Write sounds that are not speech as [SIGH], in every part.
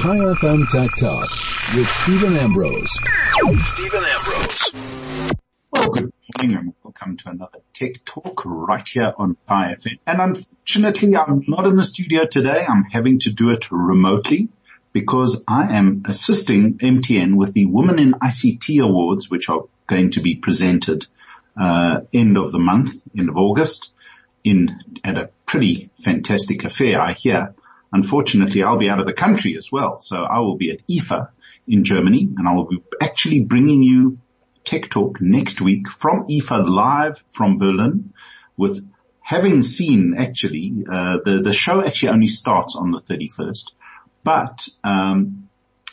Chai FM Tech Talk with Steven Ambrose. Steven Ambrose. Well, good morning and welcome to another Tech Talk right here on Chai FM. And unfortunately, I'm not in the studio today. I'm having to do it remotely because I am assisting MTN with the Women in ICT Awards, which are going to be presented uh, end of the month, end of August, in at a pretty fantastic affair, I hear. Unfortunately, I'll be out of the country as well, so I will be at IFA in Germany, and I will be actually bringing you Tech Talk next week from IFA live from Berlin with having seen actually, uh, the, the show actually only starts on the 31st, but, um,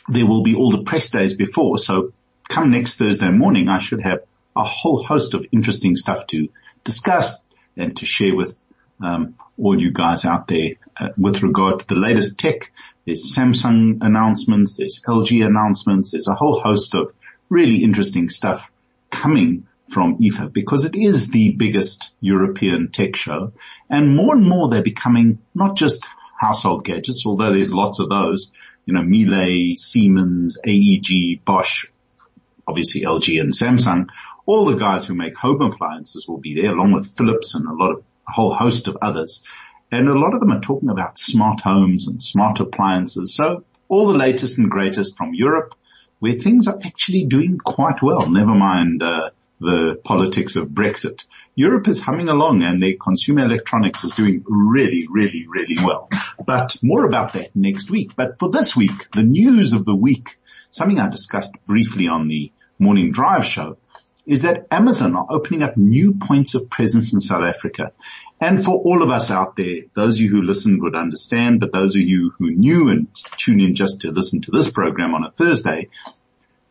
there will be all the press days before. So come next Thursday morning, I should have a whole host of interesting stuff to discuss and to share with um, all you guys out there uh, with regard to the latest tech. There's Samsung announcements, there's LG announcements, there's a whole host of really interesting stuff coming from IFA because it is the biggest European tech show and more and more they're becoming not just household gadgets, although there's lots of those, you know, Miele, Siemens, AEG, Bosch, obviously LG and Samsung, all the guys who make home appliances will be there along with Philips and a lot of, a whole host of others. And a lot of them are talking about smart homes and smart appliances. So all the latest and greatest from Europe where things are actually doing quite well. Never mind, uh, the politics of Brexit. Europe is humming along and their consumer electronics is doing really, really, really well. But more about that next week. But for this week, the news of the week, something I discussed briefly on the morning drive show is that Amazon are opening up new points of presence in South Africa. And for all of us out there, those of you who listened would understand, but those of you who knew and tune in just to listen to this program on a Thursday,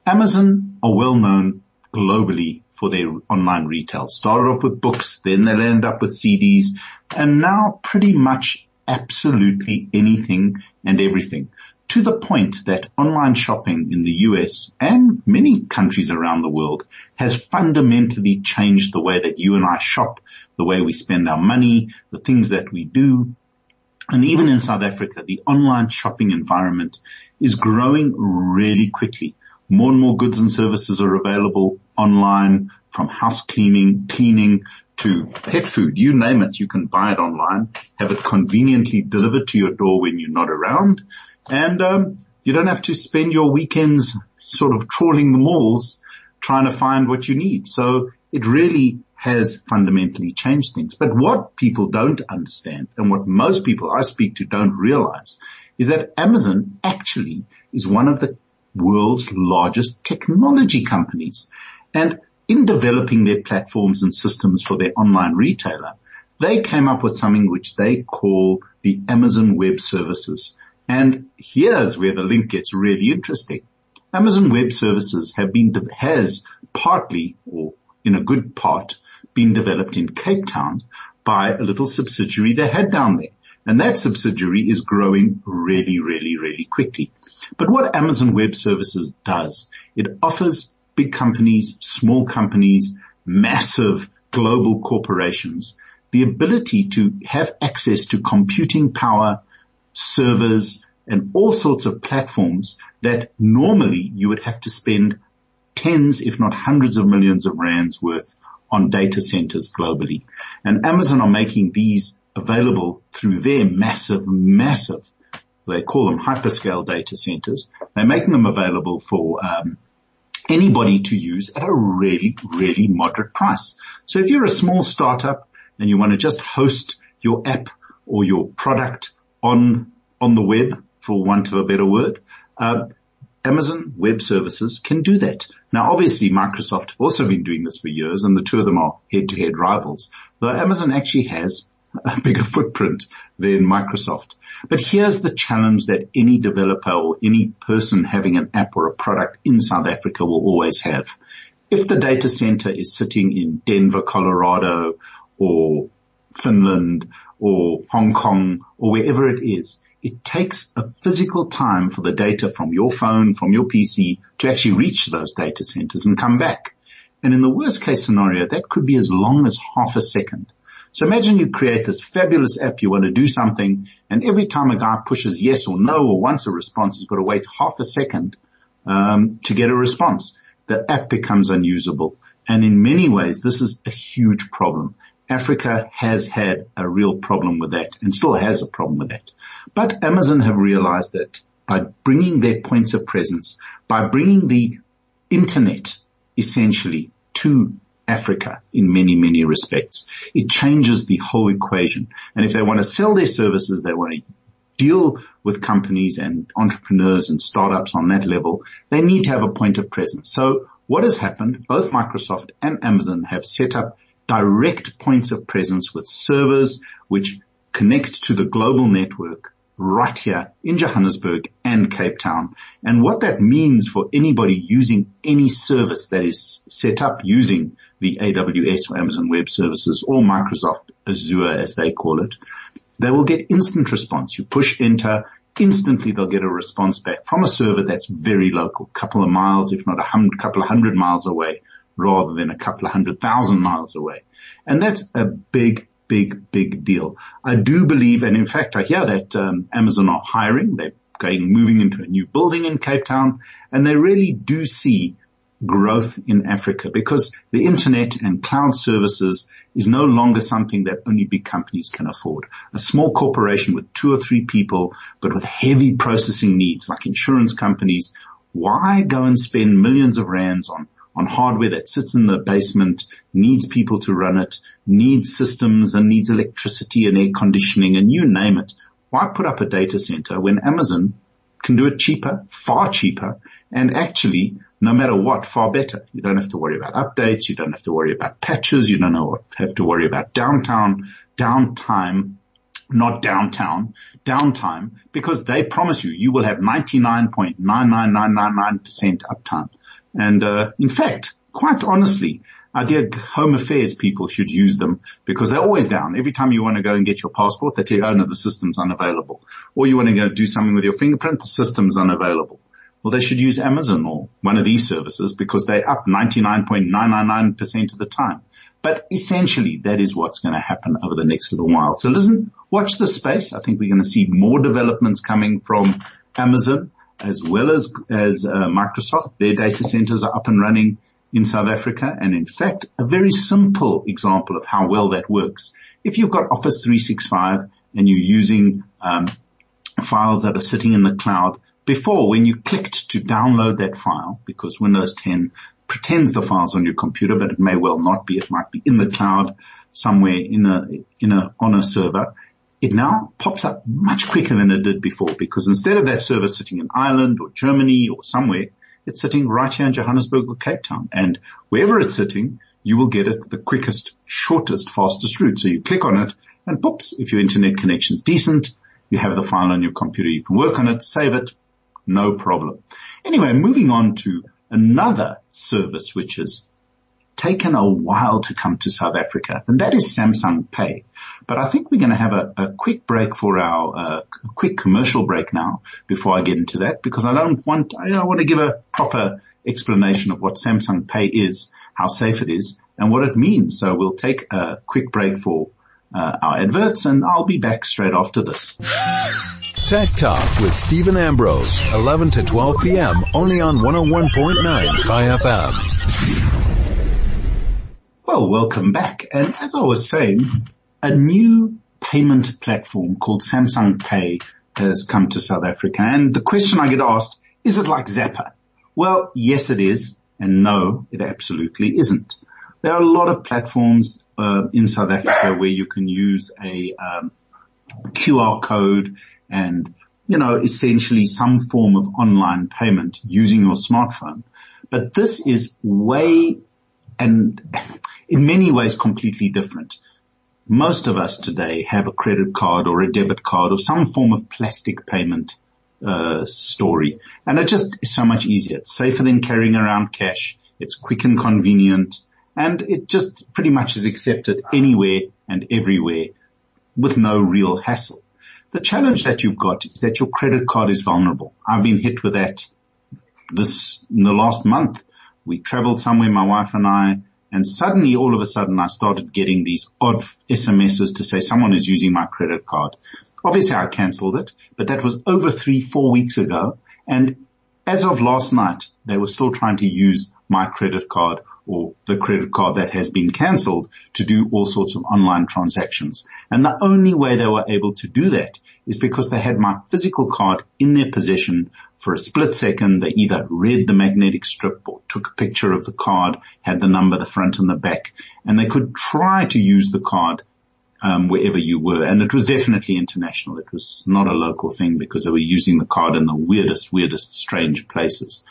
Amazon are well known globally for their online retail. Started off with books, then they ended up with CDs, and now pretty much absolutely anything and everything to the point that online shopping in the US and many countries around the world has fundamentally changed the way that you and I shop, the way we spend our money, the things that we do. And even in South Africa, the online shopping environment is growing really quickly. More and more goods and services are available online from house cleaning, cleaning to pet food. You name it, you can buy it online, have it conveniently delivered to your door when you're not around and um, you don't have to spend your weekends sort of trawling the malls trying to find what you need. So it really has fundamentally changed things. But what people don't understand and what most people I speak to don't realize is that Amazon actually is one of the world's largest technology companies. And in developing their platforms and systems for their online retailer, they came up with something which they call the Amazon Web Services. And here's where the link gets really interesting. Amazon Web Services have been, has partly or in a good part been developed in Cape Town by a little subsidiary they had down there. And that subsidiary is growing really, really, really quickly. But what Amazon Web Services does, it offers big companies, small companies, massive global corporations, the ability to have access to computing power, servers, and all sorts of platforms that normally you would have to spend tens, if not hundreds of millions of rands worth on data centers globally. And Amazon are making these available through their massive, massive, they call them hyperscale data centers. They're making them available for um, anybody to use at a really, really moderate price. So if you're a small startup and you want to just host your app or your product on on the web, for want of a better word, uh, Amazon Web Services can do that. Now, obviously, Microsoft have also been doing this for years, and the two of them are head-to-head rivals. Though Amazon actually has a bigger footprint than Microsoft. But here's the challenge that any developer or any person having an app or a product in South Africa will always have. If the data center is sitting in Denver, Colorado, or Finland, or Hong Kong, or wherever it is, it takes a physical time for the data from your phone, from your PC to actually reach those data centers and come back. And in the worst case scenario, that could be as long as half a second. So imagine you create this fabulous app, you want to do something, and every time a guy pushes yes or no or wants a response, he's got to wait half a second um, to get a response. The app becomes unusable. And in many ways, this is a huge problem. Africa has had a real problem with that and still has a problem with that. But Amazon have realized that by bringing their points of presence, by bringing the internet essentially to Africa in many, many respects. It changes the whole equation. And if they want to sell their services, they want to deal with companies and entrepreneurs and startups on that level, they need to have a point of presence. So what has happened, both Microsoft and Amazon have set up direct points of presence with servers which connect to the global network right here in Johannesburg and Cape Town. And what that means for anybody using any service that is set up using the AWS or Amazon Web Services or Microsoft Azure as they call it, they will get instant response. You push enter, instantly they'll get a response back from a server that's very local, couple of miles, if not a hundred, couple of hundred miles away rather than a couple of hundred thousand miles away. And that's a big, big, big deal. I do believe, and in fact, I hear that um, Amazon are hiring. They're going, moving into a new building in Cape Town, and they really do see growth in Africa because the internet and cloud services is no longer something that only big companies can afford. A small corporation with two or three people, but with heavy processing needs like insurance companies, why go and spend millions of rands on on hardware that sits in the basement, needs people to run it, needs systems and needs electricity and air conditioning and you name it. Why put up a data center when Amazon can do it cheaper, far cheaper, and actually, no matter what, far better. You don't have to worry about updates. You don't have to worry about patches. You don't have to worry about downtown, downtime, not downtown, downtime, because they promise you, you will have 99.99999% uptime. And uh, in fact, quite honestly, our dear home affairs people should use them because they're always down. Every time you want to go and get your passport, they tell you, oh no, the system's unavailable. Or you want to go do something with your fingerprint, the system's unavailable. Well, they should use Amazon or one of these services because they're up 99.999% of the time. But essentially that is what's going to happen over the next little while. So listen, watch the space. I think we're going to see more developments coming from Amazon as well as, as uh, Microsoft. Their data centers are up and running in South Africa. And in fact, a very simple example of how well that works. If you've got Office 365 and you're using um, files that are sitting in the cloud, before when you clicked to download that file, because Windows 10 pretends the file's on your computer, but it may well not be. It might be in the cloud somewhere in a, in a, on a server it now pops up much quicker than it did before because instead of that server sitting in Ireland or Germany or somewhere, it's sitting right here in Johannesburg or Cape Town. And wherever it's sitting, you will get it the quickest, shortest, fastest route. So you click on it and poops, if your internet connection is decent, you have the file on your computer. You can work on it, save it, no problem. Anyway, moving on to another service which has taken a while to come to South Africa, and that is Samsung Pay. But I think we're going to have a, a quick break for our uh, quick commercial break now before I get into that because I don't want I want to give a proper explanation of what Samsung Pay is, how safe it is, and what it means. So we'll take a quick break for uh, our adverts, and I'll be back straight after this. Tech Talk with Steven Ambrose, 11 to 12 p.m. only on 101.9 FM. Well, welcome back. And as I was saying, a new payment platform called Samsung Pay has come to South Africa. And the question I get asked, is it like Zapper? Well, yes it is. And no, it absolutely isn't. There are a lot of platforms uh, in South Africa where you can use a um, QR code and, you know, essentially some form of online payment using your smartphone. But this is way and in many ways completely different. Most of us today have a credit card or a debit card or some form of plastic payment uh, story. And it just is so much easier. It's safer than carrying around cash. It's quick and convenient and it just pretty much is accepted anywhere and everywhere with no real hassle. The challenge that you've got is that your credit card is vulnerable. I've been hit with that this in the last month. We traveled somewhere, my wife and I, And suddenly, all of a sudden, I started getting these odd SMSs to say someone is using my credit card. Obviously, I cancelled it, but that was over three, four weeks ago. And as of last night, they were still trying to use my credit card or the credit card that has been cancelled to do all sorts of online transactions. And the only way they were able to do that is because they had my physical card in their possession for a split second. They either read the magnetic strip or took a picture of the card, had the number, the front and the back, and they could try to use the card um, wherever you were. And it was definitely international. It was not a local thing because they were using the card in the weirdest, weirdest, strange places.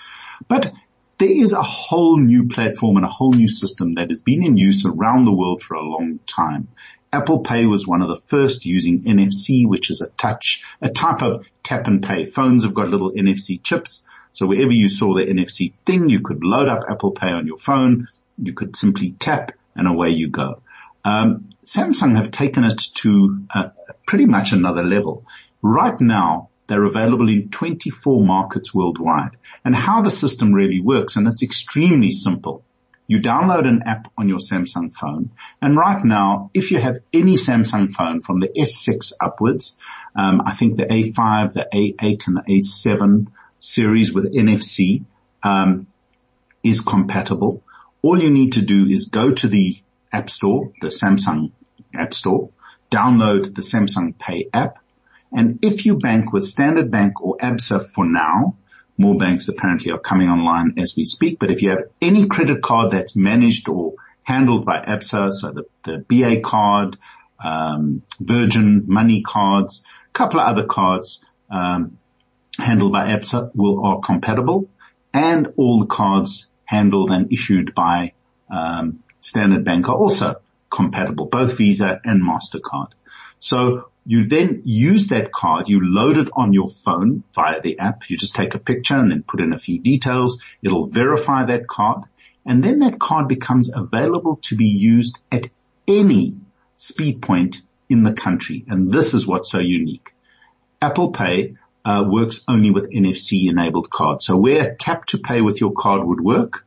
But there is a whole new platform and a whole new system that has been in use around the world for a long time. Apple Pay was one of the first using NFC, which is a touch, a type of tap and pay. Phones have got little NFC chips. So wherever you saw the NFC thing, you could load up Apple Pay on your phone. You could simply tap and away you go. Um, Samsung have taken it to uh, pretty much another level. Right now, they're available in 24 markets worldwide. And how the system really works, and it's extremely simple. You download an app on your Samsung phone, and right now, if you have any Samsung phone from the S6 upwards, um, I think the A5, the A8, and the A7 series with NFC um, is compatible. All you need to do is go to the App Store, the Samsung App Store, download the Samsung Pay app, and if you bank with Standard Bank or ABSA for now, more banks apparently are coming online as we speak, but if you have any credit card that's managed or handled by ABSA, so the, the BA card, um, Virgin money cards, a couple of other cards um, handled by ABSA will are compatible, and all the cards handled and issued by um, Standard Bank are also compatible, both Visa and MasterCard. So you then use that card, you load it on your phone via the app. You just take a picture and then put in a few details. It'll verify that card and then that card becomes available to be used at any speed point in the country. And this is what's so unique. Apple Pay uh, works only with NFC enabled cards. So where tap to pay with your card would work,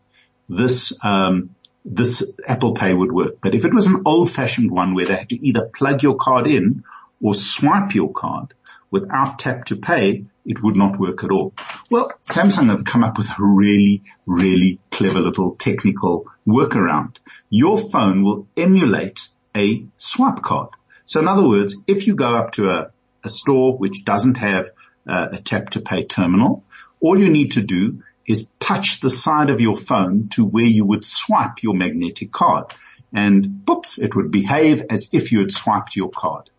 this um, this Apple Pay would work. But if it was an old fashioned one where they had to either plug your card in or swipe your card without tap to pay, it would not work at all. Well, Samsung have come up with a really, really clever little technical workaround. Your phone will emulate a swipe card. So in other words, if you go up to a, a store which doesn't have uh, a tap to pay terminal, all you need to do is touch the side of your phone to where you would swipe your magnetic card. And boops, it would behave as if you had swiped your card.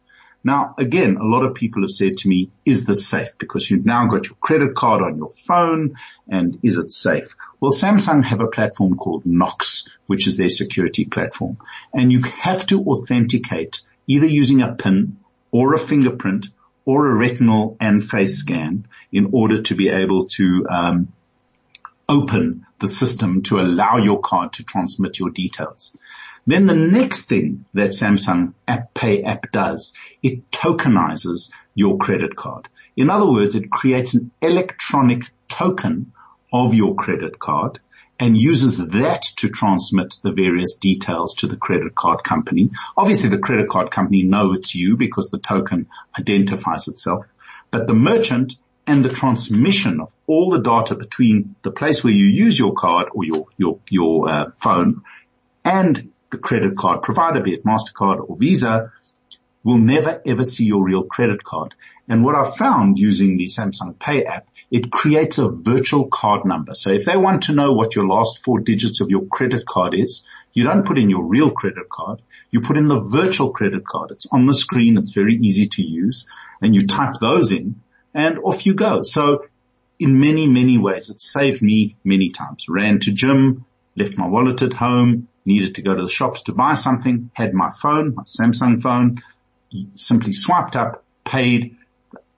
Now, again, a lot of people have said to me, is this safe? Because you've now got your credit card on your phone and is it safe? Well, Samsung have a platform called Knox, which is their security platform. And you have to authenticate either using a PIN or a fingerprint or a retinal and face scan in order to be able to um, open the system to allow your card to transmit your details. Then the next thing that Samsung App Pay app does, it tokenizes your credit card. In other words, it creates an electronic token of your credit card and uses that to transmit the various details to the credit card company. Obviously the credit card company know it's you because the token identifies itself, but the merchant and the transmission of all the data between the place where you use your card or your your your uh, phone and the credit card provider, be it Mastercard or Visa, will never ever see your real credit card. And what I've found using the Samsung Pay app, it creates a virtual card number. So if they want to know what your last four digits of your credit card is, you don't put in your real credit card. You put in the virtual credit card. It's on the screen. It's very easy to use and you type those in and off you go. So in many, many ways, it saved me many times. Ran to gym, left my wallet at home, needed to go to the shops to buy something, had my phone, my Samsung phone, simply swiped up, paid.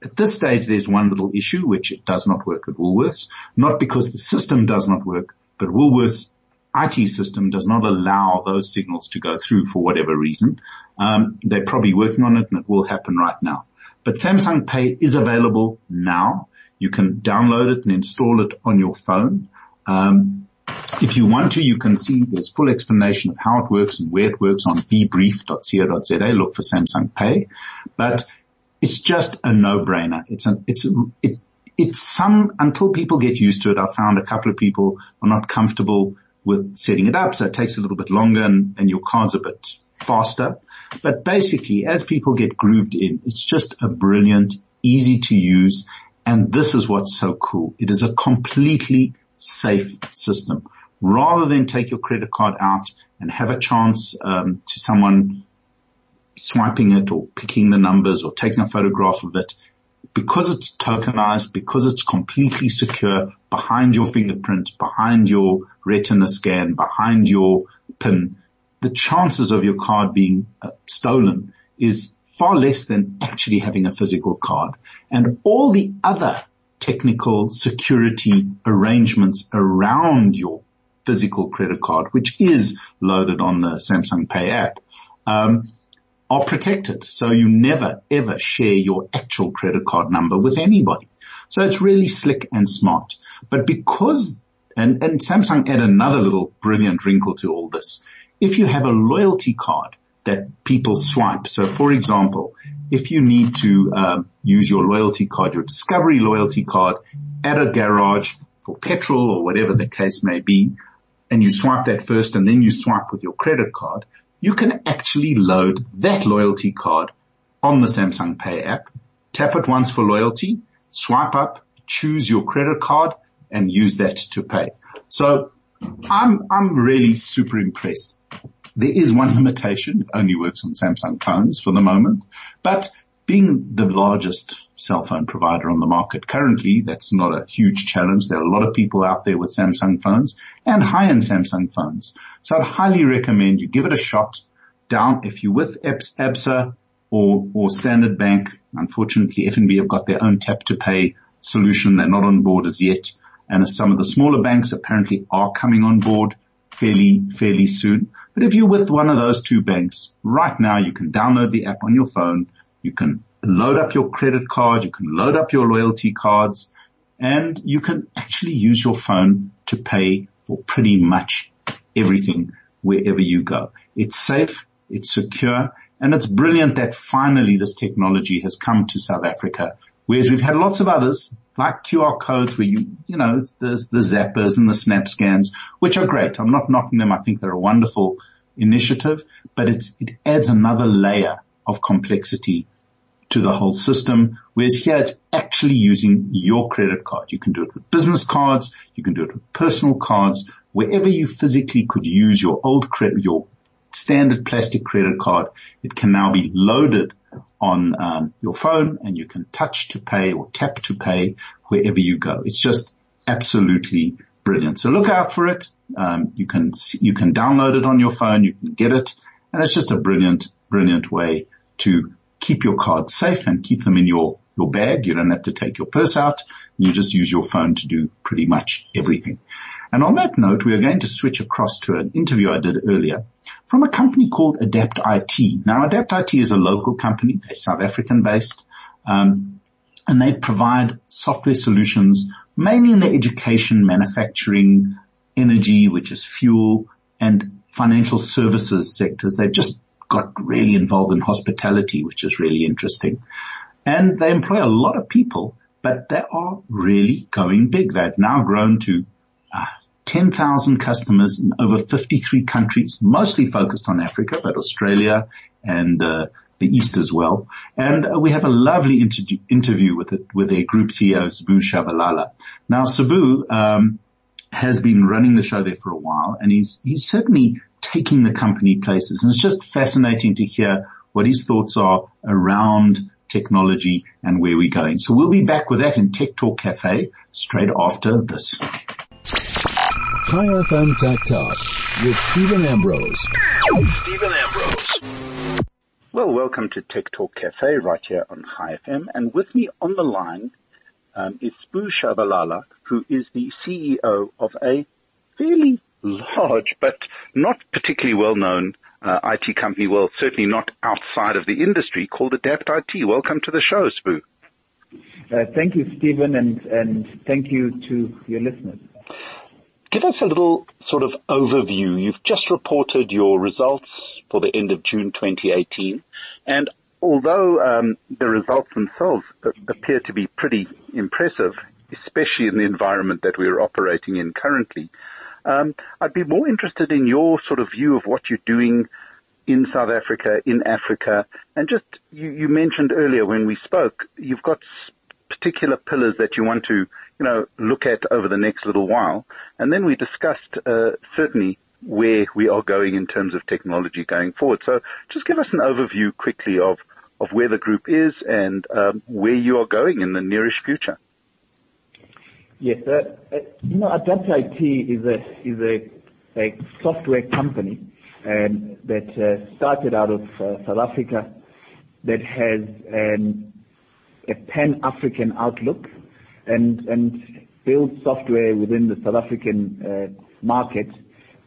At this stage, there's one little issue, which it does not work at Woolworths, not because the system does not work, but Woolworths IT system does not allow those signals to go through for whatever reason. Um, they're probably working on it and it will happen right now. But Samsung Pay is available now. You can download it and install it on your phone. Um, if you want to, you can see there's full explanation of how it works and where it works on bebrief.co.za. Look for Samsung Pay, but it's just a no-brainer. It's an, it's, a, it, it's some, until people get used to it, I've found a couple of people are not comfortable with setting it up. So it takes a little bit longer and, and your card's a bit faster. But basically, as people get grooved in, it's just a brilliant, easy to use. And this is what's so cool. It is a completely safe system. Rather than take your credit card out and have a chance um, to someone swiping it or picking the numbers or taking a photograph of it, because it's tokenized, because it's completely secure behind your fingerprint, behind your retina scan, behind your pin, the chances of your card being uh, stolen is far less than actually having a physical card. And all the other technical security arrangements around your physical credit card, which is loaded on the Samsung Pay app, um, are protected. So you never ever share your actual credit card number with anybody. So it's really slick and smart. But because, and, and Samsung add another little brilliant wrinkle to all this. If you have a loyalty card that people swipe, so for example, if you need to um, use your loyalty card, your Discovery loyalty card at a garage for petrol or whatever the case may be, and you swipe that first and then you swipe with your credit card, you can actually load that loyalty card on the Samsung Pay app, tap it once for loyalty, swipe up, choose your credit card and use that to pay. So I'm, I'm really super impressed. There is one [LAUGHS] limitation. It only works on Samsung phones for the moment, but being the largest cell phone provider on the market currently, that's not a huge challenge. There are a lot of people out there with Samsung phones and high-end Samsung phones. So I'd highly recommend you give it a shot down if you're with ABSA or, or Standard Bank. Unfortunately, FNB have got their own tap to pay solution. They're not on board as yet. And some of the smaller banks apparently are coming on board fairly, fairly soon. But if you're with one of those two banks right now, you can download the app on your phone. You can load up your credit card. You can load up your loyalty cards and you can actually use your phone to pay for pretty much everything wherever you go. It's safe. It's secure and it's brilliant that finally this technology has come to South Africa. Whereas we've had lots of others like QR codes where you, you know, there's the zappers and the snap scans, which are great. I'm not knocking them. I think they're a wonderful initiative, but it's, it adds another layer of complexity to the whole system. Whereas here it's actually using your credit card. You can do it with business cards. You can do it with personal cards. Wherever you physically could use your old credit, your standard plastic credit card, it can now be loaded on um, your phone and you can touch to pay or tap to pay wherever you go. It's just absolutely brilliant. So look out for it. Um, you can you can download it on your phone. You can get it, and it's just a brilliant, brilliant way to keep your cards safe and keep them in your your bag. You don't have to take your purse out. You just use your phone to do pretty much everything. And on that note, we are going to switch across to an interview I did earlier from a company called Adapt IT. Now, Adapt IT is a local company. They're South African based. Um, and they provide software solutions mainly in the education, manufacturing, energy, which is fuel and financial services sectors. They've just got really involved in hospitality, which is really interesting. And they employ a lot of people, but they are really going big. They've now grown to uh, 10,000 customers in over 53 countries, mostly focused on Africa, but Australia and uh, the East as well. And uh, we have a lovely inter- interview with it, with their group CEO, Sbu Shabalala. Now, Sbu um, has been running the show there for a while, and he's he's certainly taking the company places. And it's just fascinating to hear what his thoughts are around technology and where we're going. So we'll be back with that in Tech Talk Cafe straight after this. Chai FM Tech Talk with Steven Ambrose. Steven Ambrose. Well, welcome to Tech Talk Cafe right here on Chai FM. And with me on the line um, is Sbu Shabalala, who is the CEO of a fairly large but not particularly well known uh, IT company, well, certainly not outside of the industry, called Adapt IT. Welcome to the show, Sbu. Uh, thank you, Steven, and, and thank you to your listeners. Give us a little sort of overview. You've just reported your results for the end of June 2018, and although um, the results themselves appear to be pretty impressive, especially in the environment that we're operating in currently, um, I'd be more interested in your sort of view of what you're doing in South Africa, in Africa, and just you, you mentioned earlier when we spoke, you've got particular pillars that you want to, you know, look at over the next little while, and then we discussed uh, certainly where we are going in terms of technology going forward. So just give us an overview quickly of of where the group is and um, where you are going in the nearest future. Yes. Uh, uh, you know, Adapt IT is a is a, a software company um, that uh, started out of uh, South Africa that has um, a pan-African outlook and builds software within the South African uh, market,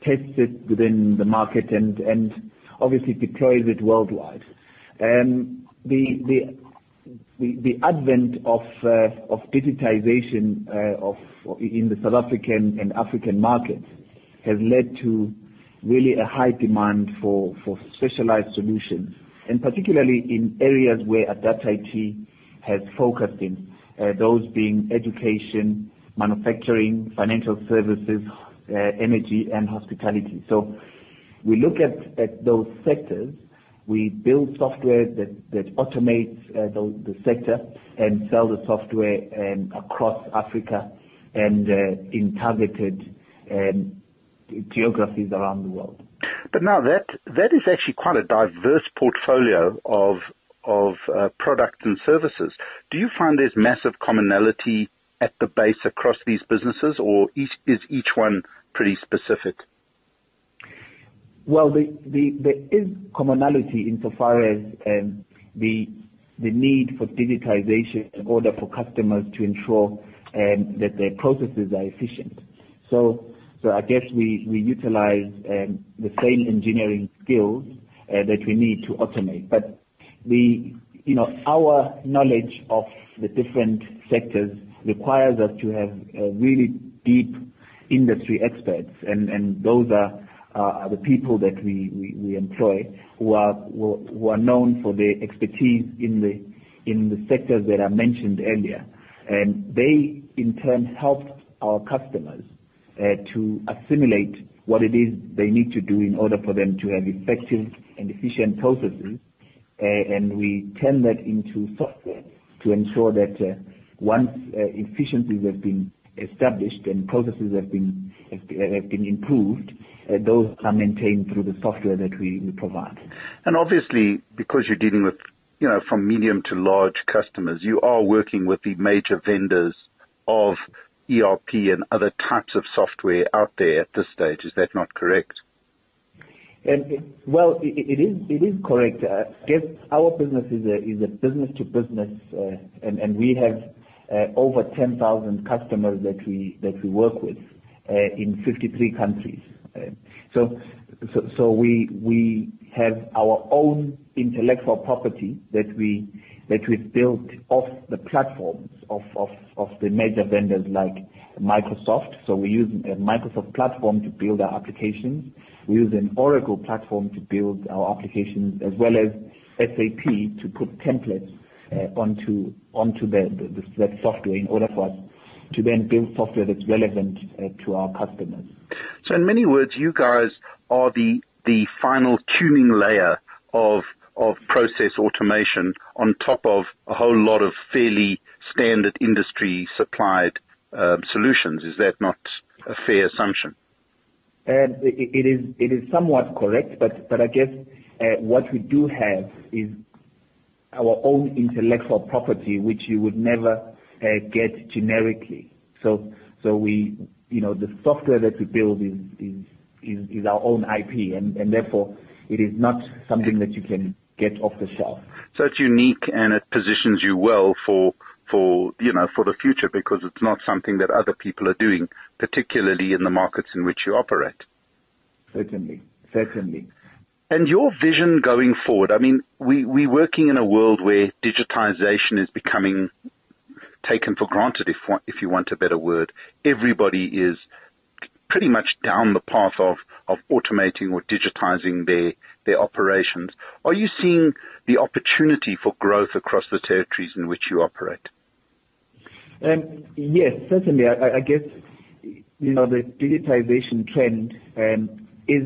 tests it within the market, and obviously deploys it worldwide. Um, the advent of uh, digitization uh, in the South African and African markets has led to really a high demand for specialized solutions, and particularly in areas where Adapt IT has focused in, those being education, manufacturing, financial services, energy, and hospitality. So we look at those sectors we build software that automates uh, the sector and sell the software um, across Africa and uh, in targeted um, geographies around the world. But Now that that is actually quite a diverse portfolio of uh, products and services. Do you find there's massive commonality at the base across these businesses, or is each one pretty specific? Well, there is commonality insofar as um, the need for digitization in order for customers to ensure um, that their processes are efficient. So so I guess we we utilize um, the same engineering skills uh, that we need to automate. The you know, our knowledge of the different sectors requires us to have uh, really deep industry experts, and those are are the people that we employ who are who are known for their expertise in the in the sectors that I mentioned earlier. And they, in turn, help our customers uh, to assimilate what it is they need to do in order for them to have effective and efficient processes. Uh, we turn that into software to ensure that uh, once efficiencies have been established and processes have been improved, uh, those are maintained through the software that we provide. And obviously, because you're dealing with, you know, from medium to large customers, you are working with the major vendors of ERP and other types of software out there at this stage. Is that not correct? Well, it is correct. I guess our business is a is a business to business, uh, and we have uh, over 10,000 customers that we that we work with in 53 countries. So so we we have our own intellectual property that we've built off the platforms of the major vendors like Microsoft. So we use a Microsoft platform to build our applications. We use an Oracle platform to build our applications, as well as SAP to put templates uh, onto the that software in order for us to then build software that's relevant uh, to our customers. So in many words, you guys are the the final tuning layer of of process automation on top of a whole lot of fairly standard industry supplied uh, solutions. Is that not a fair assumption? Uh, it, it is it is somewhat correct, but but I guess uh, what we do have is our own intellectual property, which you would never uh, get generically. So so we you know, the software that we build is is is, our own IP, and, therefore it is not something that you can get off the shelf. So it's unique, and it positions you well for for you know for the future because it's not something that other people are doing, particularly in the markets in which you operate. Certainly, certainly. And your vision going forward, I mean, we, we're working in a world where digitization is becoming taken for granted, if if you want a better word. Everybody is pretty much down the path of, of automating or digitizing their, their operations. Are you seeing the opportunity for growth across the territories in which you operate? Um, yes, certainly. I, I guess you know the digitization trend um, is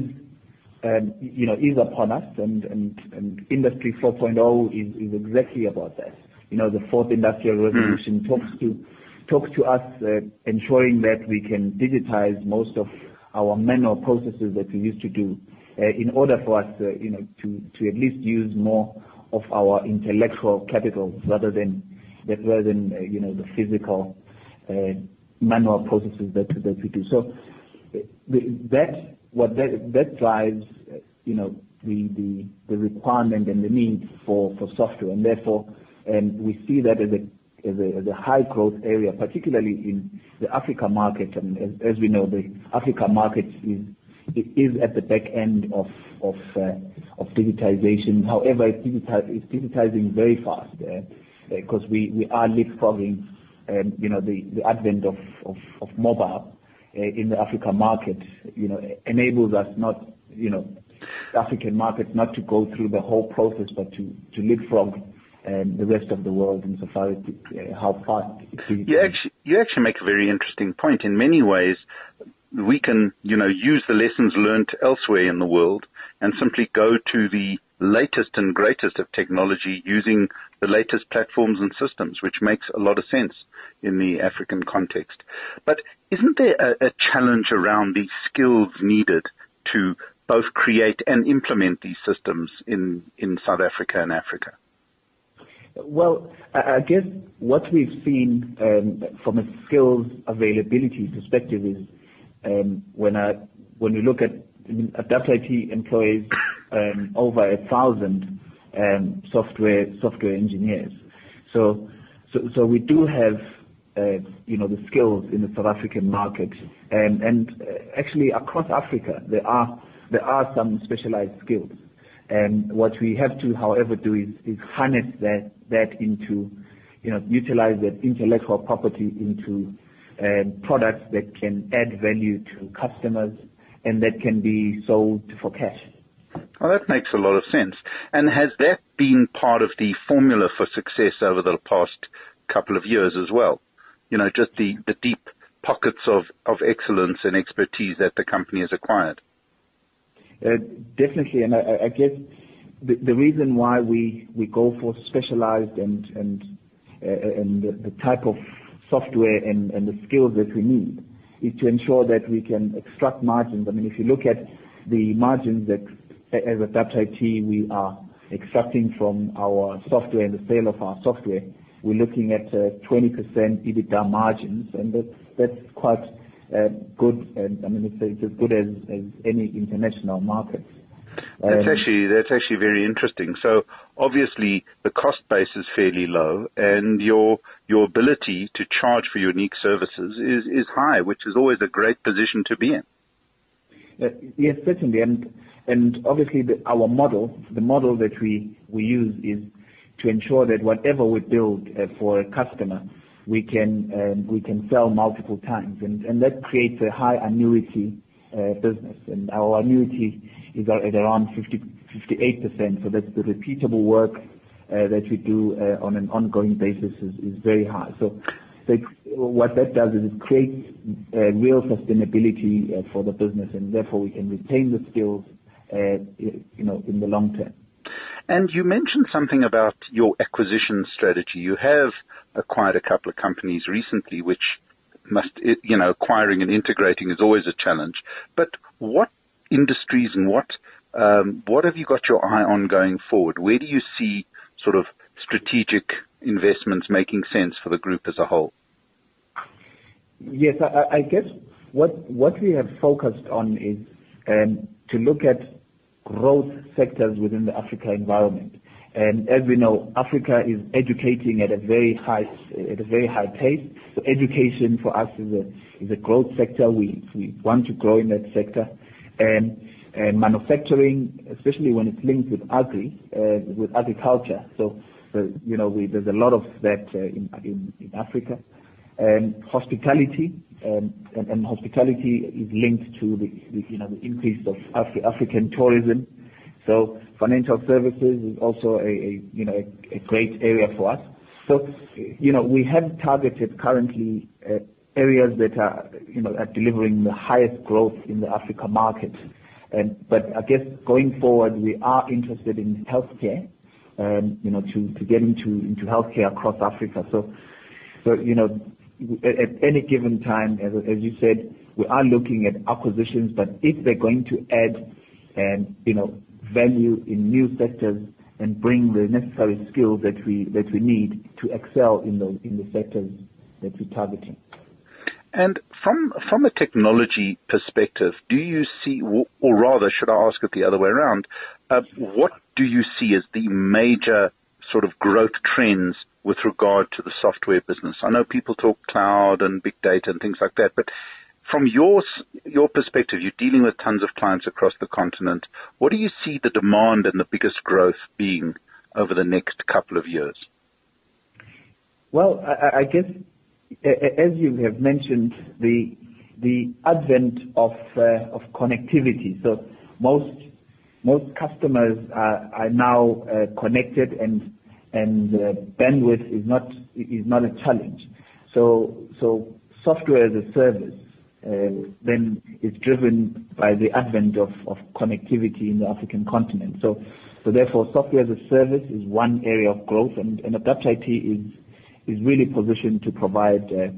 um, you know is upon us, and, and, and Industry 4.0 is, is exactly about that. You know, the fourth industrial hmm. revolution mm. talks to talks to us uh, ensuring that we can digitize most of our manual processes that we used to do uh, in order for us, uh, you know, to, at least use more of our intellectual capital rather than that rather than you know the physical manual processes that we do. So that what that that drives you know the requirement and the need for for software, and therefore um, we see that as a as a, high growth area, particularly in the Africa market. And as, we know, the Africa market is at the back end of uh, digitization. However, it's, digitizing very fast because uh, uh we are leapfrogging, um, you know, the the advent of mobile uh, in the Africa market. You know, enables us not, you know, African market not to go through the whole process, but to leapfrog the rest of the world insofar as uh, how fast you actually you actually make a very interesting point. In many ways, we can you know use the lessons learned elsewhere in the world and simply go to the latest and greatest of technology using the latest platforms and systems, which makes a lot of sense in the African context. But isn't there a, a challenge around the skills needed to both create and implement these systems in, in South Africa and Africa? Well, I guess what we've seen um, from a skills availability perspective is um, when we look at Adapt IT employs um, over 1,000 software software engineers. So so We do have uh, you know the skills in the South African market. and uh, Actually across Africa, there are there are some specialized skills. And What we have to, however, do is harness that that into, you know, utilize that intellectual property into um, products that can add value to customers and that can be sold for cash. Well, that makes a lot of sense. And Has that been part of the formula for success over the past couple of years as well? You know, just the deep pockets of excellence and expertise that the company has acquired. Uh, definitely. and I guess the reason why we go for specialized and uh, and the type of software and the skills that we need is to ensure that we can extract margins. I mean, if you look at the margins that as Adapt IT we are extracting from our software and the sale of our software, we're looking at 20% uh, EBITDA margins, and that's that's quite good. and I mean, it's as good as any international market. That's um, actually that's actually very interesting. So obviously the cost base is fairly low, and your your ability to charge for unique services is is high, which is always a great position to be in. Uh, yes, certainly, and and obviously the, our model, the model that we we use is to ensure that whatever we build uh, for a customer, we can um, we can sell multiple times, and that creates a high annuity uh, business. And our annuity is at around 50 58%. So that's the repeatable work uh, that we do uh, on an ongoing basis is, very high. So what that does is it creates uh, real sustainability uh, for the business, and therefore we can retain the skills, uh, you know, in the long term. And you mentioned something about your acquisition strategy. You have acquired a couple of companies recently, which must, you know, acquiring and integrating is always a challenge. But what industries and what um, what have you got your eye on going forward? Where do you see sort of strategic investments making sense for the group as a whole? Yes, I, I guess what what we have focused on is um, to look at growth sectors within the Africa environment. And as we know, Africa is educating at a very high pace. So education for us is a growth sector. We want to grow in that sector, manufacturing, especially when it's linked with agri uh, with agriculture. So, so you know, there's a lot of that uh, in Africa. Uh, and hospitality is linked to the increase of African tourism. So financial services is also a great area for us. So you know we have targeted currently uh, areas that are you know are delivering the highest growth in the Africa market. I guess going forward, we are interested in healthcare, um, you know to get into healthcare across Africa. At any given time, as you said, we are looking at acquisitions, but if they're going to add and you know, value in new sectors and bring the necessary skills that we that we need to excel in the sectors that we're targeting. And from from a technology perspective, do you see, or rather, should I ask it the other way around, uh, what do you see as the major sort of growth trends with regard to the software business? I know people talk cloud and big data and things like that, but from your your perspective, you're dealing with tons of clients across the continent. What do you see the demand and the biggest growth being over the next couple of years? Well, I I guess, as you have mentioned, the the advent of uh, of connectivity. So most most customers are are now uh, connected and bandwidth is not a challenge. So so software as a service um, then is driven by the advent of connectivity in the African continent. Therefore, software as a service is one area of growth, and AdaptIT is really positioned to provide uh,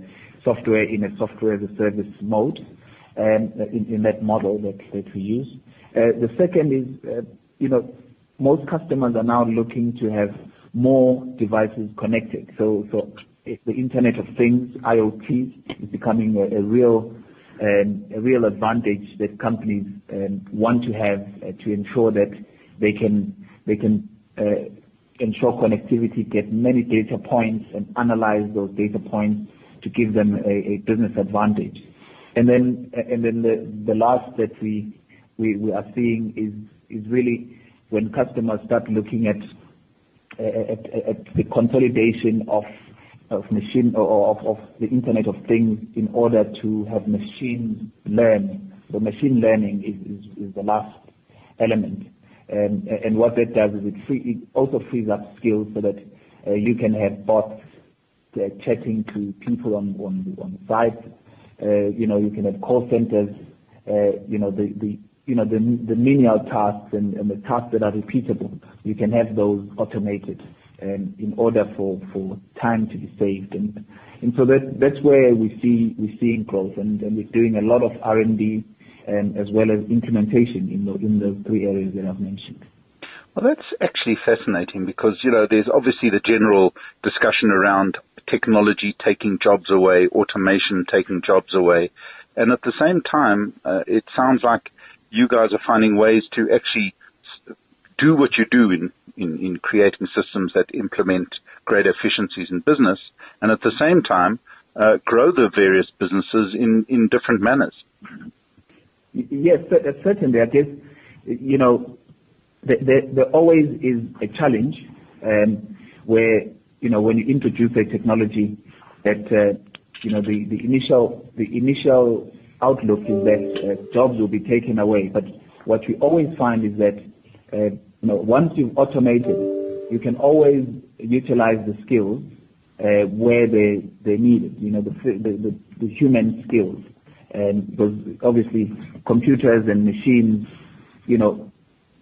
software in a software as a service mode, um, in that model that we use. Uh, the second is, uh you know most customers are now looking to have more devices connected. The Internet of Things, IoT, is becoming a real um a real advantage that companies want to have to ensure that they can uh ensure connectivity, get many data points, and analyze those data points to give them a business advantage. And then then the last that we are seeing is really when customers start looking at the consolidation of of machine or of the Internet of Things in order to have machines learn. Machine learning is the last element. What that does is it also frees up skills so that uh, you can have bots uh, chatting to people on site. Uh, you know, you can have call centers. Uh, you know, the the menial tasks and the tasks that are repeatable, you can have those automated in order for time to be saved. That's where we're seeing growth, and we're doing a lot of R&D um, as well as implementation in those three areas that I've mentioned. Well, that's actually fascinating because you know there's obviously the general discussion around technology taking jobs away, automation taking jobs away. And at the same time, uh, it sounds like you guys are finding ways to actually do what you do in in, in creating systems that implement greater efficiencies in business, and at the same time, grow the various businesses in in different manners. Yes, certainly. I guess, you know, there always is a challenge, where you know, when you introduce a technology that uh, you know, the, the initial, the initial outlook is that uh, jobs will be taken away. But what we always find is that uh, once you've automated, you can always utilize the skills uh, where they're needed, the f the human skills. Because obviously, computers and machines, you know,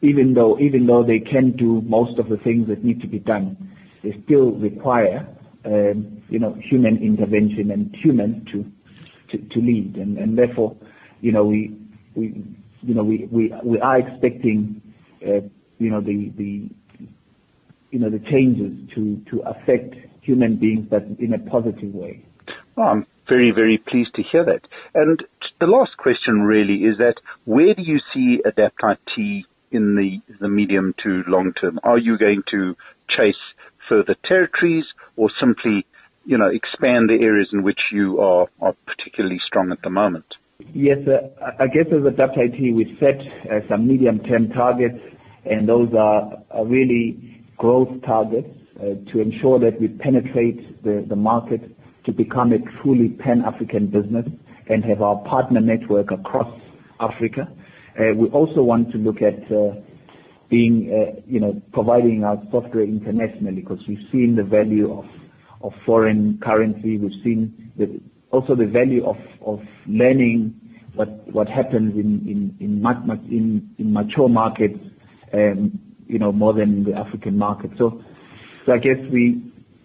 even though even though they can do most of the things that need to be done, they still require um, you know, human intervention and humans to lead. And therefore, you know, we we you know we we are expecting uh, you know, the the you know the changes to affect human beings, but in a positive way. Well, I'm very, very pleased to hear that. And the last question really is that, where do you see AdaptIT in the medium to long term? Are you going to chase further territories or simply expand the areas in which you are are particularly strong at the moment? Yes. I guess as AdaptIT, we set some medium-term targets, and those are really growth targets to ensure that we penetrate the the market to become a truly pan-African business and have our partner network across Africa. Uh, We also want to look at uh, being, uh, you know, providing our software internationally because we've seen the value of foreign currency. We've seen also the value of learning what happens in mature markets um, more than the African market. So so I guess we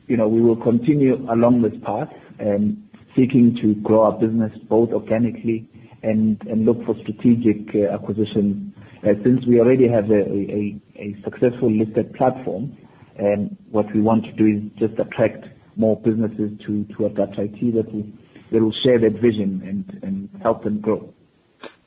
will continue along this path, um, seeking to grow our business both organically and look for strategic uh, acquisitions. Uh, since we already have a successful listed platform, um, what we want to do is just attract more businesses to Adapt-IT that will share that vision and help them grow.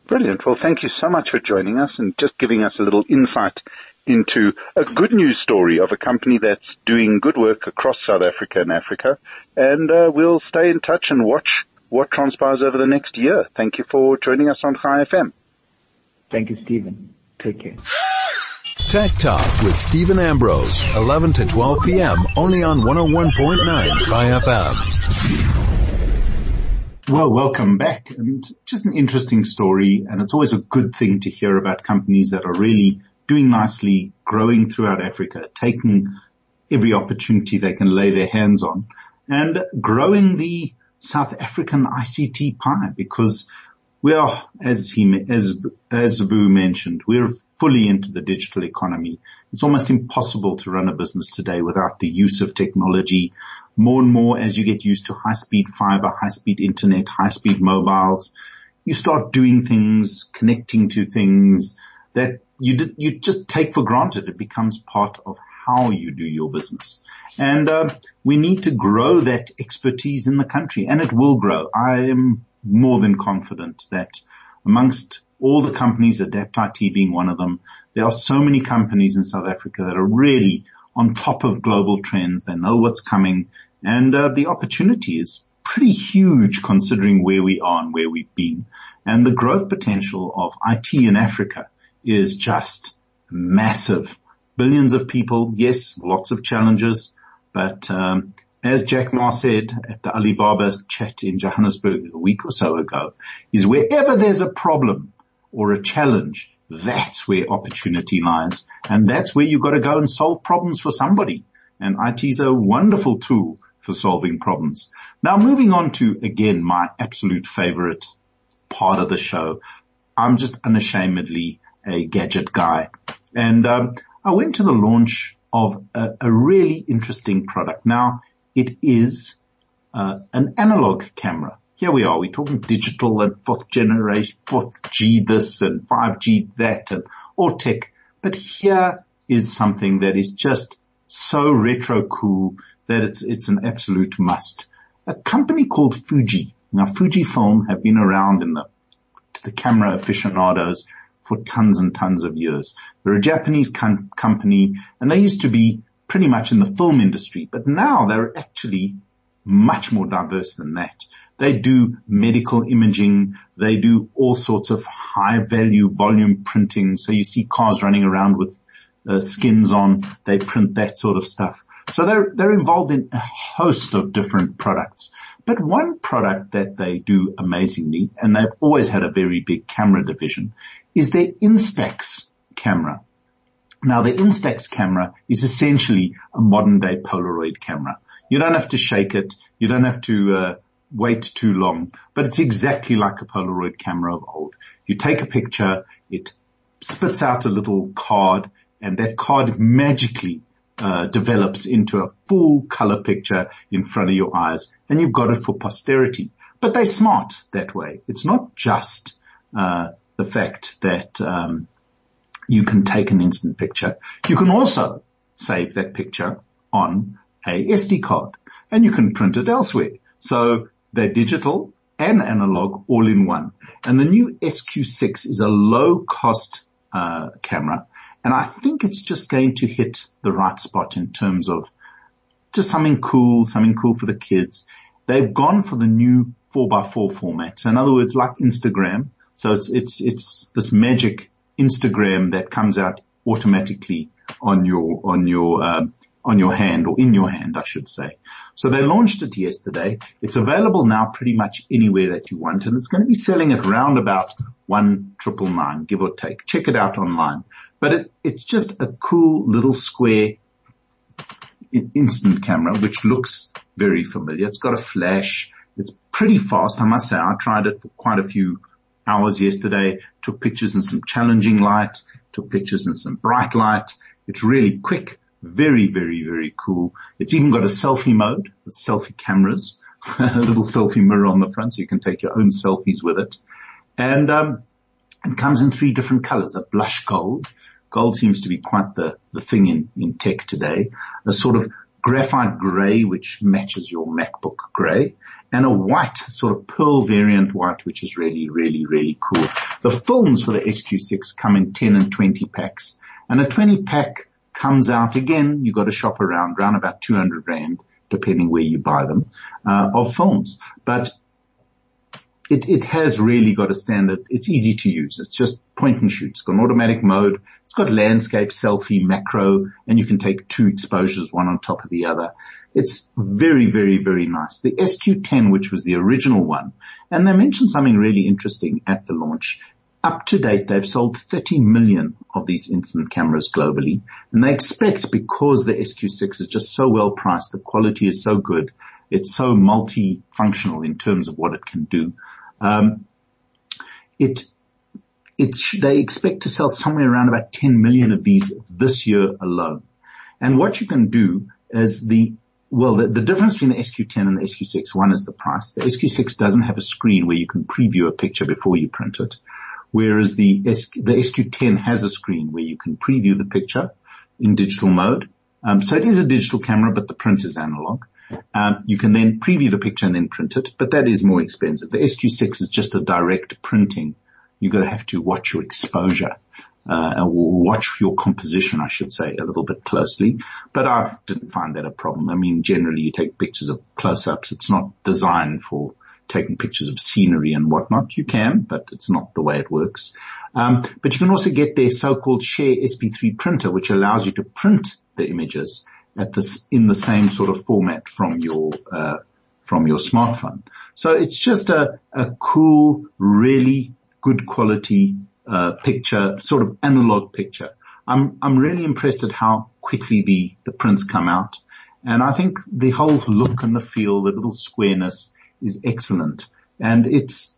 Brilliant. Well, thank you so much for joining us and just giving us a little insight into a good news story of a company that's doing good work across South Africa and Africa. And uh, we'll stay in touch and watch what transpires over the next year. Thank you for joining us on Chai FM. Thank you, Steven. Take care. Tech Talk with Steven Ambrose, 11 to 12 p.m. only on 101.9 Chai FM. Well, welcome back. And just an interesting story. And it's always a good thing to hear about companies that are really doing nicely, growing throughout Africa, taking every opportunity they can lay their hands on and growing the South African ICT pie because we are, as he, as, as Sbu mentioned, we're fully into the digital economy. It's almost impossible to run a business today without the use of technology. More and more as you get used to high speed fiber, high speed internet, high speed mobiles, you start doing things, connecting to things that you did, you just take for granted. It becomes part of how you do your business. And uh, we need to grow that expertise in the country and it will grow. I am more than confident that amongst all the companies, Adapt-IT being one of them, there are so many companies in South Africa that are really on top of global trends. They know what's coming and uh, the opportunity is pretty huge considering where we are and where we've been. And the growth potential of IT in Africa is just massive. Billions of people, yes, lots of challenges, but um, as Jack Ma said at the Alibaba chat in Johannesburg a week or so ago, is wherever there's a problem or a challenge, that's where opportunity lies. And that's where you've got to go and solve problems for somebody. And IT is a wonderful tool for solving problems. Now moving on to again, my absolute favorite part of the show. I'm just unashamedly a gadget guy and um, I went to the launch of a, a really interesting product. Now it is uh, an analog camera. Here we are. We're talking digital and fourth generation, fourth G this and 5G that and all tech. But here is something that is just so retro cool that it's, it's an absolute must. A company called Fuji. Now Fujifilm have been around in the, the camera aficionados for tons and tons of years. They're a Japanese com- company and they used to be pretty much in the film industry, but now they're actually much more diverse than that. They do medical imaging. They do all sorts of high value volume printing. So you see cars running around with uh, skins on. They print that sort of stuff. So they're, they're involved in a host of different products. But one product that they do amazingly, and they've always had a very big camera division, is their Instax camera. Now the Instax camera is essentially a modern day Polaroid camera. You don't have to shake it. You don't have to uh, wait too long, but it's exactly like a Polaroid camera of old. You take a picture, it spits out a little card and that card magically uh, develops into a full color picture in front of your eyes and you've got it for posterity. But they're smart that way. It's not just uh, the fact that um, you can take an instant picture. You can also save that picture on a SD card and you can print it elsewhere. So they're digital and analog all in one. And the new SQ6 is a low cost uh, camera and I think it's just going to hit the right spot in terms of just something cool, something cool for the kids. They've gone for the new 4x4 format. So in other words, like Instagram. So it's, it's, it's this magic Instagram that comes out automatically on your, on your, um, on your hand or in your hand, I should say. So they launched it yesterday. It's available now pretty much anywhere that you want and it's going to be selling at around about one triple nine, give or take. Check it out online. But it, it's just a cool little square instant camera, which looks very familiar. It's got a flash. It's pretty fast. I must say I tried it for quite a few hours yesterday, took pictures in some challenging light, took pictures in some bright light. It's really quick, very, very, very cool. It's even got a selfie mode with selfie cameras, [LAUGHS] a little selfie mirror on the front so you can take your own selfies with it. And, um, it comes in three different colors, a blush gold. Gold seems to be quite the, the thing in, in tech today. A sort of graphite gray, which matches your MacBook gray, and a white, sort of pearl variant white, which is really, really, really cool. The films for the SQ6 come in 10 and 20 packs, and a 20 pack comes out again, you've got to shop around, around about 200 rand, depending where you buy them, uh, of films. But it, it has really got a standard. It's easy to use. It's just point and shoot. It's got an automatic mode. It's got landscape, selfie, macro, and you can take two exposures, one on top of the other. It's very, very, very nice. The SQ10, which was the original one, and they mentioned something really interesting at the launch. Up to date, they've sold 30 million of these instant cameras globally, and they expect because the SQ6 is just so well priced, the quality is so good, it's so multifunctional in terms of what it can do. Um, it, it's, they expect to sell somewhere around about 10 million of these this year alone. And what you can do is the, well, the, the difference between the SQ10 and the SQ6, one is the price. The SQ6 doesn't have a screen where you can preview a picture before you print it. Whereas the, SQ, the SQ10 has a screen where you can preview the picture in digital mode. Um, so it is a digital camera, but the print is analog. Um, you can then preview the picture and then print it, but that is more expensive. The SQ6 is just a direct printing. You've got to have to watch your exposure, uh, or watch your composition, I should say, a little bit closely. But I didn't find that a problem. I mean, generally you take pictures of close-ups. It's not designed for taking pictures of scenery and whatnot. You can, but it's not the way it works. Um, but you can also get their so-called Share SP3 printer, which allows you to print the images at this in the same sort of format from your uh, from your smartphone. So it's just a, a cool, really good quality uh, picture, sort of analog picture. I'm I'm really impressed at how quickly the the prints come out, and I think the whole look and the feel, the little squareness, is excellent, and it's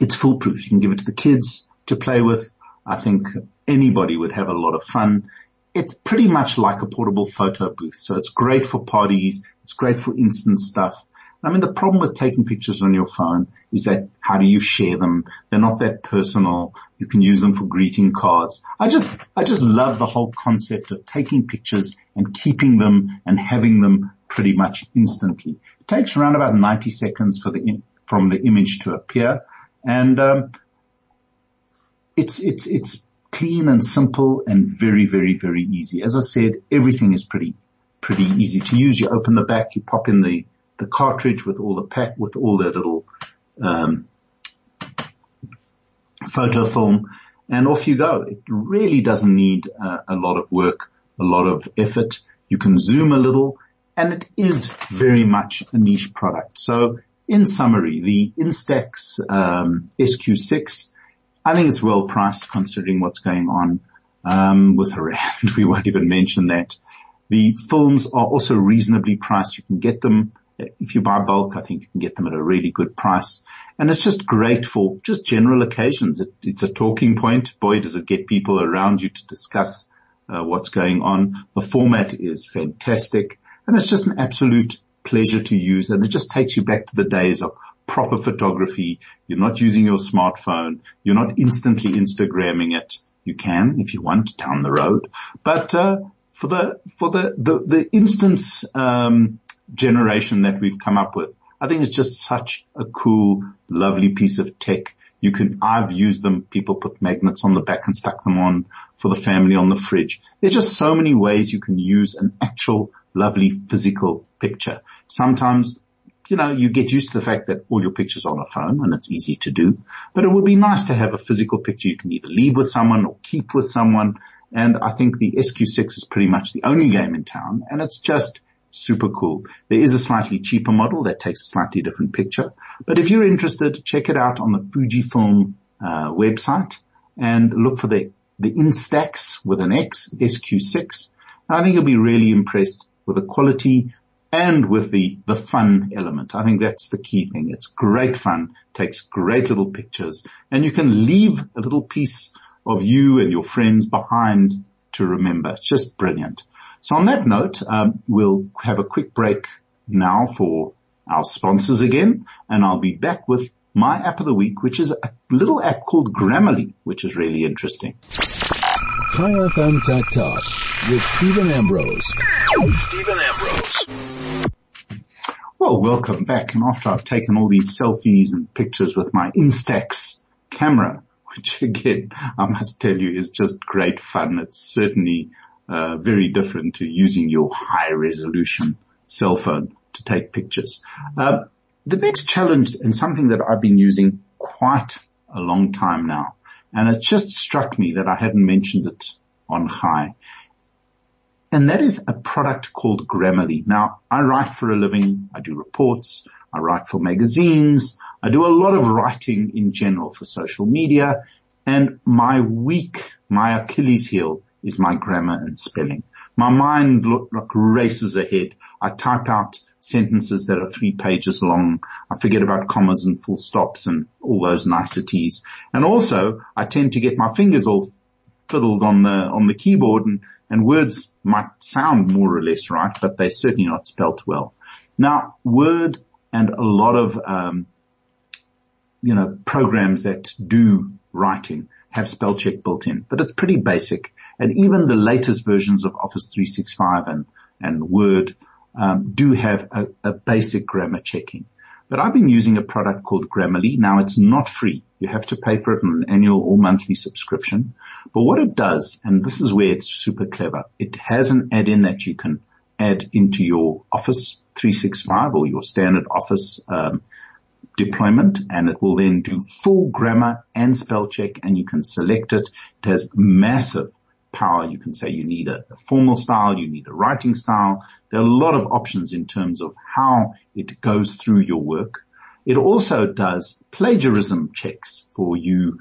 it's foolproof. You can give it to the kids to play with. I think anybody would have a lot of fun it's pretty much like a portable photo booth. So it's great for parties. It's great for instant stuff. I mean, the problem with taking pictures on your phone is that how do you share them? They're not that personal. You can use them for greeting cards. I just, I just love the whole concept of taking pictures and keeping them and having them pretty much instantly. It takes around about 90 seconds for the, from the image to appear. And, um, it's, it's, it's clean and simple and very, very, very easy. As I said, everything is pretty, pretty easy to use. You open the back, you pop in the, the cartridge with all the pack, with all the little, um, photo film and off you go. It really doesn't need uh, a lot of work, a lot of effort. You can zoom a little and it is very much a niche product. So in summary, the Instax um, SQ6 I think it's well priced considering what's going on um, with Rand. [LAUGHS] We won't even mention that. The films are also reasonably priced. You can get them if you buy bulk. I think you can get them at a really good price, and it's just great for just general occasions. It, it's a talking point. Boy, does it get people around you to discuss uh, what's going on. The format is fantastic, and it's just an absolute pleasure to use, and it just takes you back to the days of proper photography. You're not using your smartphone. You're not instantly Instagramming it. You can if you want down the road, but uh, for the for the the, the instance um, generation that we've come up with, I think it's just such a cool, lovely piece of tech. You can, I've used them. People put magnets on the back and stuck them on for the family on the fridge. There's just so many ways you can use an actual lovely physical picture. Sometimes you know, you get used to the fact that all your pictures are on a phone and it's easy to do, but it would be nice to have a physical picture you can either leave with someone or keep with someone And I think the SQ6 is pretty much the only game in town and it's just super cool. There is a slightly cheaper model that takes a slightly different picture. But if you're interested, check it out on the Fujifilm uh, website and look for the, the Instax with an X, SQ6. And I think you'll be really impressed with the quality and with the, the fun element. I think that's the key thing. It's great fun, takes great little pictures and you can leave a little piece of you and your friends behind to remember. It's just brilliant. So on that note, um, we'll have a quick break now for our sponsors again, and I'll be back with my app of the week, which is a little app called Grammarly, which is really interesting. Chai FM Tech Talk with Steven Ambrose. Steven Ambrose. Well, welcome back. And after I've taken all these selfies and pictures with my Instax camera, [LAUGHS] which again, I must tell you is just great fun. It's certainly uh, very different to using your high resolution cell phone to take pictures. Uh, the next challenge and something that I've been using quite a long time now, and it just struck me that I hadn't mentioned it on Chai, and that is a product called Grammarly. Now, I write for a living. I do reports. I write for magazines. I do a lot of writing in general for social media. And my weak, my Achilles heel is my grammar and spelling. My mind look, like races ahead. I type out sentences that are three pages long. I forget about commas and full stops and all those niceties. And also I tend to get my fingers all fiddled on the, on the keyboard and, and words might sound more or less right, but they're certainly not spelt well. Now Word and a lot of, um, you know, programs that do writing have spell check built in, but it's pretty basic. And even the latest versions of Office 365 and, and Word um, do have a, a basic grammar checking. But I've been using a product called Grammarly. Now it's not free. You have to pay for it on an annual or monthly subscription. But what it does, and this is where it's super clever, it has an add-in that you can add into your Office 365 or your standard Office um, deployment and it will then do full grammar and spell check and you can select it. It has massive power. You can say you need a, a, formal style, you need a writing style. There are a lot of options in terms of how it goes through your work. It also does plagiarism checks for you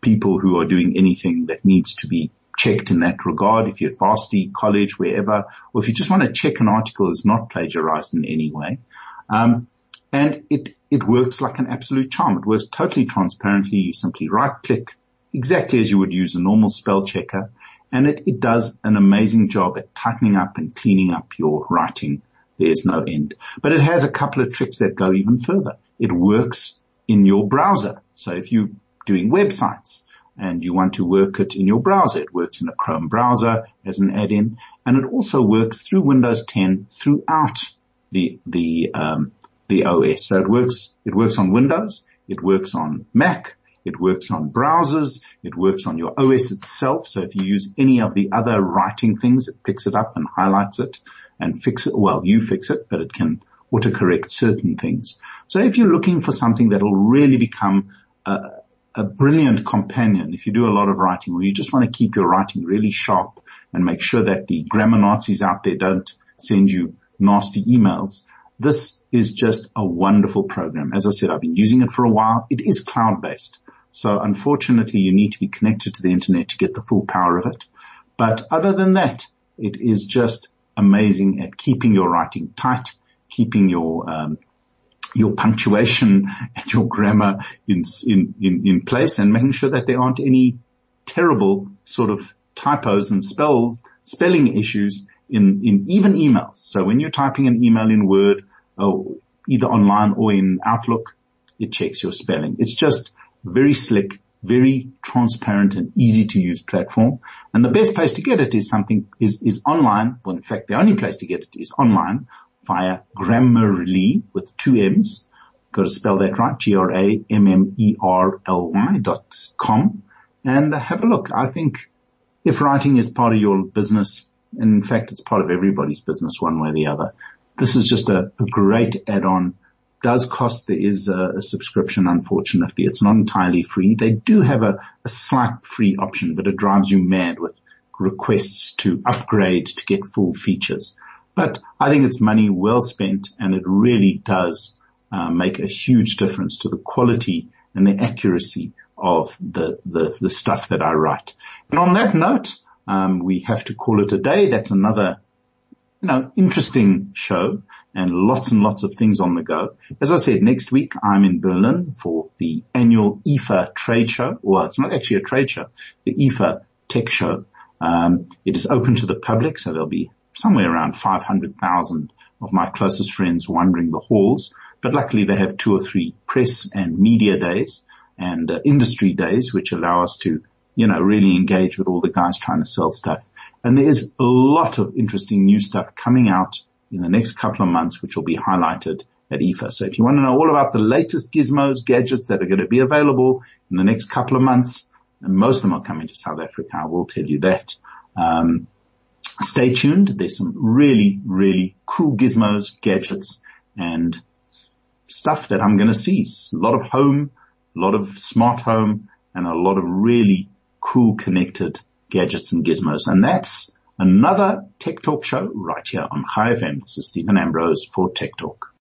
people who are doing anything that needs to be checked in that regard. If you're at varsity, college, wherever, or if you just want to check an article is not plagiarized in any way. Um, and it, it works like an absolute charm. It works totally transparently. You simply right click exactly as you would use a normal spell checker and it, it does an amazing job at tightening up and cleaning up your writing. There's no end, but it has a couple of tricks that go even further. It works in your browser. So if you're doing websites and you want to work it in your browser, it works in a Chrome browser as an add-in and it also works through Windows 10 throughout the, the, um, the OS. So it works, it works on Windows, it works on Mac, it works on browsers. It works on your OS itself. So if you use any of the other writing things, it picks it up and highlights it and fix it. Well, you fix it, but it can autocorrect certain things. So if you're looking for something that will really become a, a brilliant companion, if you do a lot of writing or you just want to keep your writing really sharp and make sure that the grammar Nazis out there don't send you nasty emails, this is just a wonderful program. As I said, I've been using it for a while. It is cloud based. So unfortunately you need to be connected to the internet to get the full power of it. But other than that, it is just amazing at keeping your writing tight, keeping your, um, your punctuation [LAUGHS] and your grammar in, in, in, in place and making sure that there aren't any terrible sort of typos and spells, spelling issues in, in even emails. So when you're typing an email in Word or either online or in Outlook, it checks your spelling. It's just very slick, very transparent and easy to use platform. And the best place to get it is something is, is online. Well, in fact, the only place to get it is online via Grammarly with two M's. Got to spell that right. G-R-A-M-M-E-R-L-Y dot com and have a look. I think if writing is part of your business, and in fact, it's part of everybody's business one way or the other, this is just a, a great add-on does cost. There is a, a, subscription, unfortunately. It's not entirely free. They do have a, a, slight free option, but it drives you mad with requests to upgrade to get full features. But I think it's money well spent and it really does uh, make a huge difference to the quality and the accuracy of the, the, the stuff that I write. And on that note, um, we have to call it a day. That's another, you know, interesting show and lots and lots of things on the go. As I said, next week I'm in Berlin for the annual IFA trade show. Well, it's not actually a trade show, the IFA tech show. Um, it is open to the public, so there'll be somewhere around 500,000 of my closest friends wandering the halls. But luckily they have two or three press and media days and uh, industry days, which allow us to, you know, really engage with all the guys trying to sell stuff. And there's a lot of interesting new stuff coming out in the next couple of months, which will be highlighted at IFA. So if you want to know all about the latest gizmos, gadgets that are going to be available in the next couple of months, and most of them are coming to South Africa, I will tell you that. Um, stay tuned. There's some really, really cool gizmos, gadgets, and stuff that I'm going to see. A lot of home, a lot of smart home, and a lot of really cool connected gadgets and gizmos. And that's another Tech Talk show right here on Chai FM. This is Steven Ambrose for Tech Talk.